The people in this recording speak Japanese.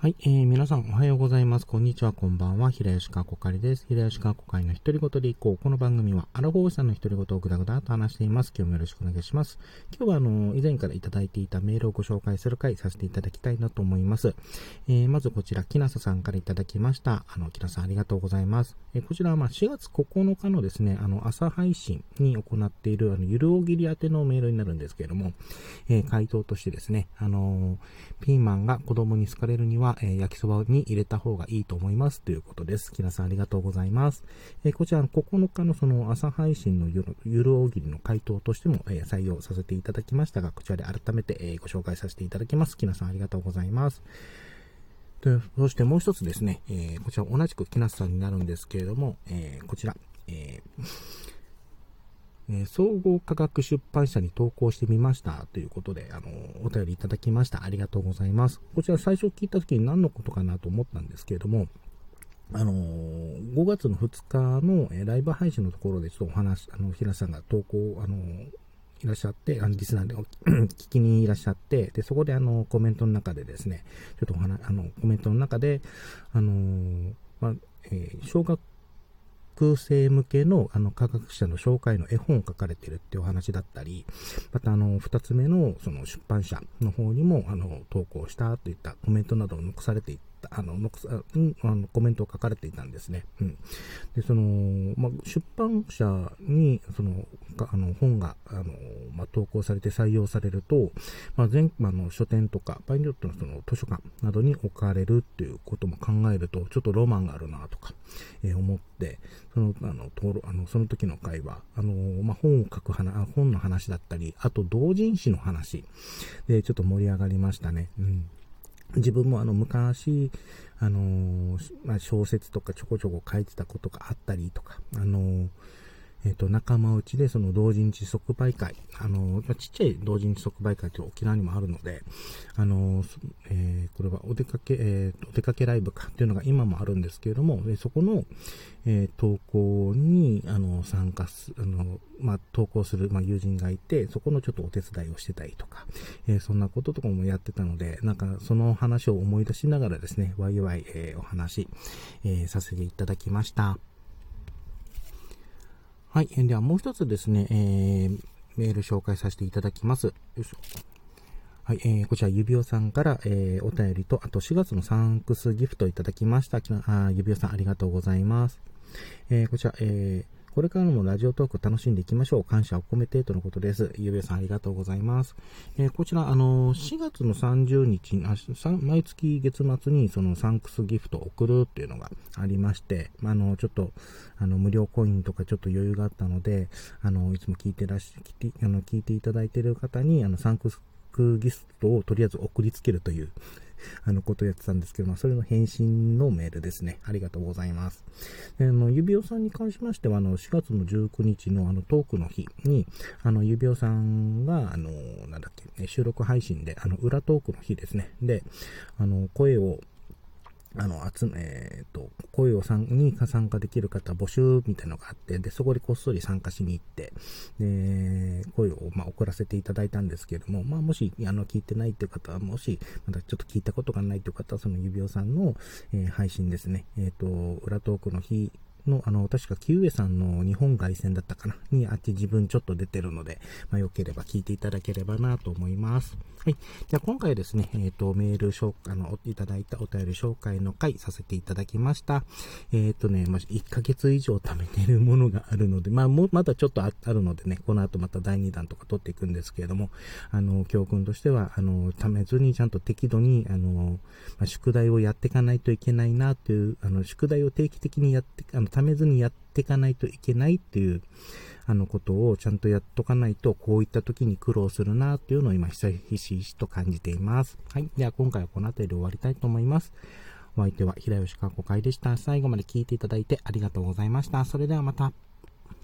はい、えー、皆さんおはようございます。こんにちは、こんばんは。平吉川こかりです。平吉川こかりの独り言でいこう。この番組は、アラフォーさんの独り言をぐだぐだと話しています。今日もよろしくお願いします。今日は、あの、以前からいただいていたメールをご紹介する回させていただきたいなと思います。えー、まずこちら、きなささんからいただきました。あの、きなさんありがとうございます。えー、こちらは、まあ、4月9日のですね、あの、朝配信に行っている、あの、ゆるおぎり宛てのメールになるんですけれども、えー、回答としてですね、あのピーマンが子供に好かれるには、え焼きそばに入れた方がいいと思いますということです。キラさんありがとうございます。えー、こちら9日のその朝配信のゆるゆる大喜利の回答としても、えー、採用させていただきましたが、こちらで改めて、えー、ご紹介させていただきます。キラさんありがとうございます。でそしてもう一つですね、えー、こちら同じく木梨さんになるんですけれども、えー、こちら、えーえー、総合科学出版社に投稿してみましたということで、あの、お便りいただきました。ありがとうございます。こちら最初聞いた時に何のことかなと思ったんですけれども、あのー、5月の2日の、え、ライブ配信のところでちょっとお話、あの、平さんが投稿、あの、いらっしゃって、あの、リスナーで 聞きにいらっしゃって、で、そこであの、コメントの中でですね、ちょっとお話、あの、コメントの中で、あのー、まあ、えー、小学学生向けのあの科学者の紹介の絵本を書かれてるっていうお話だったり、またあの、二つ目のその出版社の方にもあの、投稿したといったコメントなどを残されていあの、のあのコメントを書かれていたんですね。うん。で、その、まあ、出版社に、その、あの、本が、あの、まあ、投稿されて採用されると、まあ、全、あの、書店とか、場合によってのその、図書館などに置かれるっていうことも考えると、ちょっとロマンがあるなとか、えー、思って、その、あの、とあの、その時の会話、あの、まあ、本を書く話、本の話だったり、あと、同人誌の話で、ちょっと盛り上がりましたね。うん。自分もあの昔、あの、まあ、小説とかちょこちょこ書いてたことがあったりとか、あの、えっ、ー、と、仲間内でその同人誌即売会、あの、ちっちゃい同人誌即売会って沖縄にもあるので、あの、えー、これはお出かけ、えー、お出かけライブかっていうのが今もあるんですけれども、でそこの、えー、投稿に、あの、参加す、あの、まあ、投稿する、まあ、友人がいて、そこのちょっとお手伝いをしてたりとか、えー、そんなこととかもやってたので、なんか、その話を思い出しながらですね、ワイワイ、えー、お話、えー、させていただきました。はい。ではもう一つですね、えー、メール紹介させていただきます。よいしょ。はい、えー、こちら、指輪さんから、えー、お便りと、あと4月のサンクスギフトいただきました。あ指輪さんありがとうございます。えー、こちら、えー、これからもラジオトーク楽しんでいきましょう。感謝を込めてとのことです。ゆうべさんありがとうございます。えー、こちら、あのー、4月の30日あ、毎月月末にそのサンクスギフトを送るっていうのがありまして、あの、ちょっと、あの、無料コインとかちょっと余裕があったので、あの、いつも聞いてらし、聞いて、あの、聞いていただいている方に、あの、サンクスギフトをとりあえず送りつけるという、あの、ことをやってたんですけど、まあ、それの返信のメールですね。ありがとうございます。で、あの、指輪さんに関しましては、あの、4月の19日のあの、トークの日に、あの、指輪さんが、あの、なんだっけ、収録配信で、あの、裏トークの日ですね。で、あの、声を、あの、集め、えっ、ー、と、声をさんに参加できる方募集みたいなのがあって、で、そこでこっそり参加しに行って、で、声を、まあ、送らせていただいたんですけれども、まあ、もし、あの、聞いてないっていう方は、もし、まだちょっと聞いたことがないという方は、その指輪さんの、えー、配信ですね、えっ、ー、と、裏トークの日の、あの、確か木上さんの日本凱旋だったかな？にあって自分ちょっと出てるので、まあ、よければ聞いていただければなと思います。はい。じゃあ今回ですね、えっ、ー、と、メール紹介、あの、いただいたお便り紹介の回させていただきました。えっ、ー、とね、まあ、1ヶ月以上貯めてるものがあるので、まあ、もう、まだちょっとあるのでね、この後また第2弾とか取っていくんですけれども、あの、教訓としては、あの、貯めずにちゃんと適度に、あの、まあ、宿題をやっていかないといけないなという、あの、宿題を定期的にやって、あの、ためずにやっていかないといけないっていう、あのことをちゃんとやっとかないと、こういった時に苦労するなっていうのを今、ひしひしと感じています。はい。では今回はこの辺りで終わりたいと思います。お相手は平吉かこ会でした。最後まで聞いていただいてありがとうございました。それではまた。